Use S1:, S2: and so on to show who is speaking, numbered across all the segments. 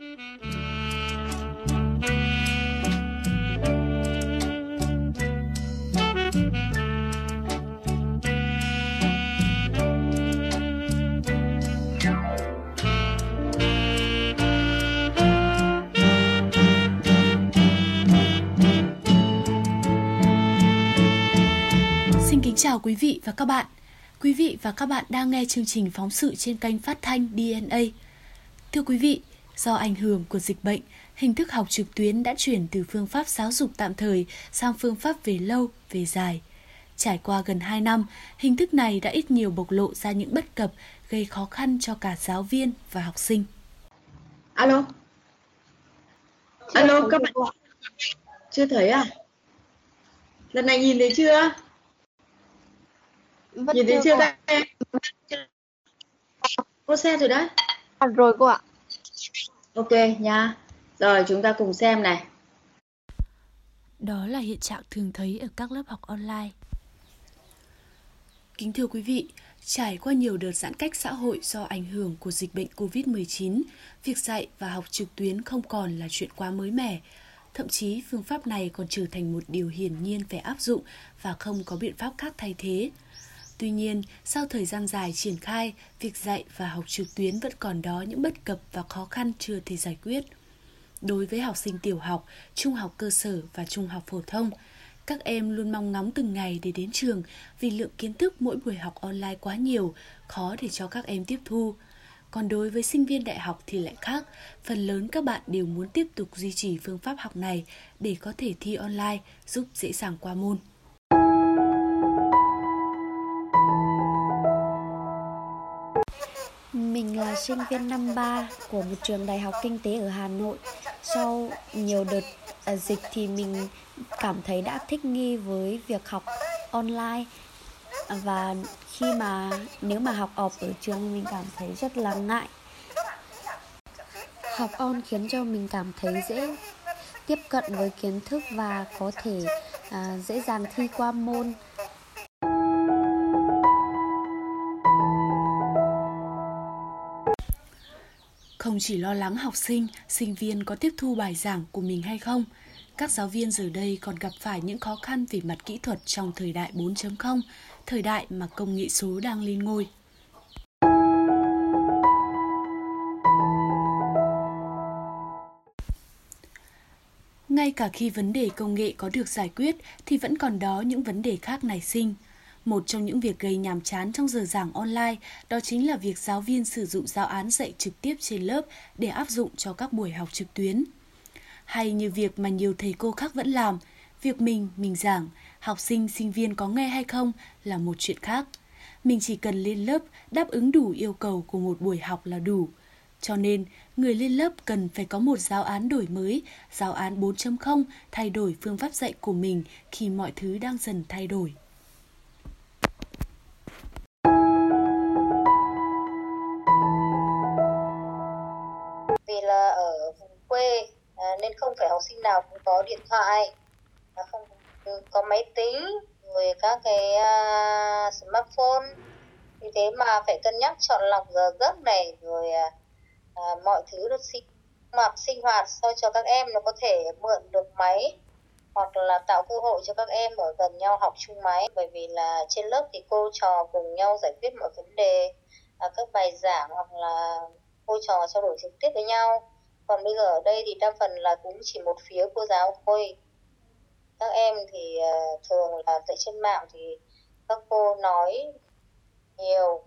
S1: Xin kính chào quý vị và các bạn. Quý vị và các bạn đang nghe chương trình phóng sự trên kênh phát thanh DNA. Thưa quý vị, do ảnh hưởng của dịch bệnh, hình thức học trực tuyến đã chuyển từ phương pháp giáo dục tạm thời sang phương pháp về lâu, về dài. Trải qua gần 2 năm, hình thức này đã ít nhiều bộc lộ ra những bất cập gây khó khăn cho cả giáo viên và học sinh.
S2: Alo. Alo các bạn. Chưa thấy à? Lần này nhìn thấy chưa?
S3: Vẫn
S2: nhìn thấy
S3: chưa
S2: các em? Có xe rồi đấy.
S3: À, rồi cô ạ.
S2: Ok nha. Rồi chúng ta cùng xem này.
S1: Đó là hiện trạng thường thấy ở các lớp học online. Kính thưa quý vị, trải qua nhiều đợt giãn cách xã hội do ảnh hưởng của dịch bệnh COVID-19, việc dạy và học trực tuyến không còn là chuyện quá mới mẻ. Thậm chí phương pháp này còn trở thành một điều hiển nhiên phải áp dụng và không có biện pháp khác thay thế. Tuy nhiên, sau thời gian dài triển khai, việc dạy và học trực tuyến vẫn còn đó những bất cập và khó khăn chưa thể giải quyết. Đối với học sinh tiểu học, trung học cơ sở và trung học phổ thông, các em luôn mong ngóng từng ngày để đến trường vì lượng kiến thức mỗi buổi học online quá nhiều, khó để cho các em tiếp thu. Còn đối với sinh viên đại học thì lại khác, phần lớn các bạn đều muốn tiếp tục duy trì phương pháp học này để có thể thi online giúp dễ dàng qua môn.
S4: Sinh viên năm 3 của một trường đại học kinh tế ở Hà Nội. Sau nhiều đợt à, dịch thì mình cảm thấy đã thích nghi với việc học online và khi mà nếu mà học off ở trường mình cảm thấy rất là ngại. Học on khiến cho mình cảm thấy dễ tiếp cận với kiến thức và có thể à, dễ dàng thi qua môn
S1: Không chỉ lo lắng học sinh, sinh viên có tiếp thu bài giảng của mình hay không, các giáo viên giờ đây còn gặp phải những khó khăn về mặt kỹ thuật trong thời đại 4.0, thời đại mà công nghệ số đang lên ngôi. Ngay cả khi vấn đề công nghệ có được giải quyết thì vẫn còn đó những vấn đề khác nảy sinh. Một trong những việc gây nhàm chán trong giờ giảng online đó chính là việc giáo viên sử dụng giáo án dạy trực tiếp trên lớp để áp dụng cho các buổi học trực tuyến. Hay như việc mà nhiều thầy cô khác vẫn làm, việc mình mình giảng, học sinh sinh viên có nghe hay không là một chuyện khác. Mình chỉ cần lên lớp đáp ứng đủ yêu cầu của một buổi học là đủ. Cho nên, người lên lớp cần phải có một giáo án đổi mới, giáo án 4.0 thay đổi phương pháp dạy của mình khi mọi thứ đang dần thay đổi.
S5: Vì là ở vùng quê à, nên không phải học sinh nào cũng có điện thoại à, không ừ, có máy tính rồi các cái à, smartphone. Vì thế mà phải cân nhắc chọn lọc giờ giấc này rồi à, à, mọi thứ được sinh hoạt sinh hoạt sao cho các em nó có thể mượn được máy hoặc là tạo cơ hội cho các em ở gần nhau học chung máy. Bởi vì là trên lớp thì cô trò cùng nhau giải quyết mọi vấn đề à, các bài giảng hoặc là cô trò trao đổi trực tiếp với nhau. Còn bây giờ ở đây thì đa phần là cũng chỉ một phía cô giáo thôi. Các em thì uh, thường là dạy trên mạng thì các cô nói nhiều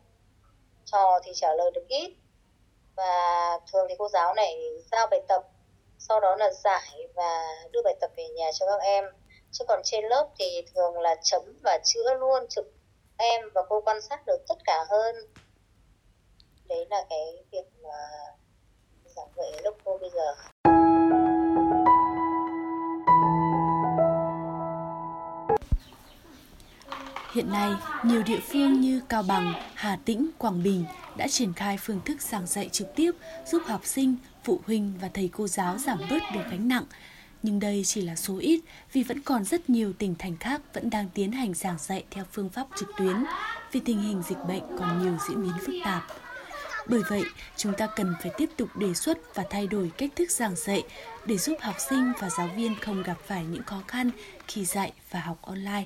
S5: trò thì trả lời được ít. Và thường thì cô giáo này giao bài tập sau đó là giải và đưa bài tập về nhà cho các em. Chứ còn trên lớp thì thường là chấm và chữa luôn trực em và cô quan sát được tất cả hơn đấy là cái việc mà giảng dạy lúc cô bây giờ
S1: Hiện nay, nhiều địa phương như Cao Bằng, Hà Tĩnh, Quảng Bình đã triển khai phương thức giảng dạy trực tiếp giúp học sinh, phụ huynh và thầy cô giáo giảm bớt được gánh nặng. Nhưng đây chỉ là số ít vì vẫn còn rất nhiều tỉnh thành khác vẫn đang tiến hành giảng dạy theo phương pháp trực tuyến vì tình hình dịch bệnh còn nhiều diễn biến phức tạp. Bởi vậy, chúng ta cần phải tiếp tục đề xuất và thay đổi cách thức giảng dạy để giúp học sinh và giáo viên không gặp phải những khó khăn khi dạy và học online.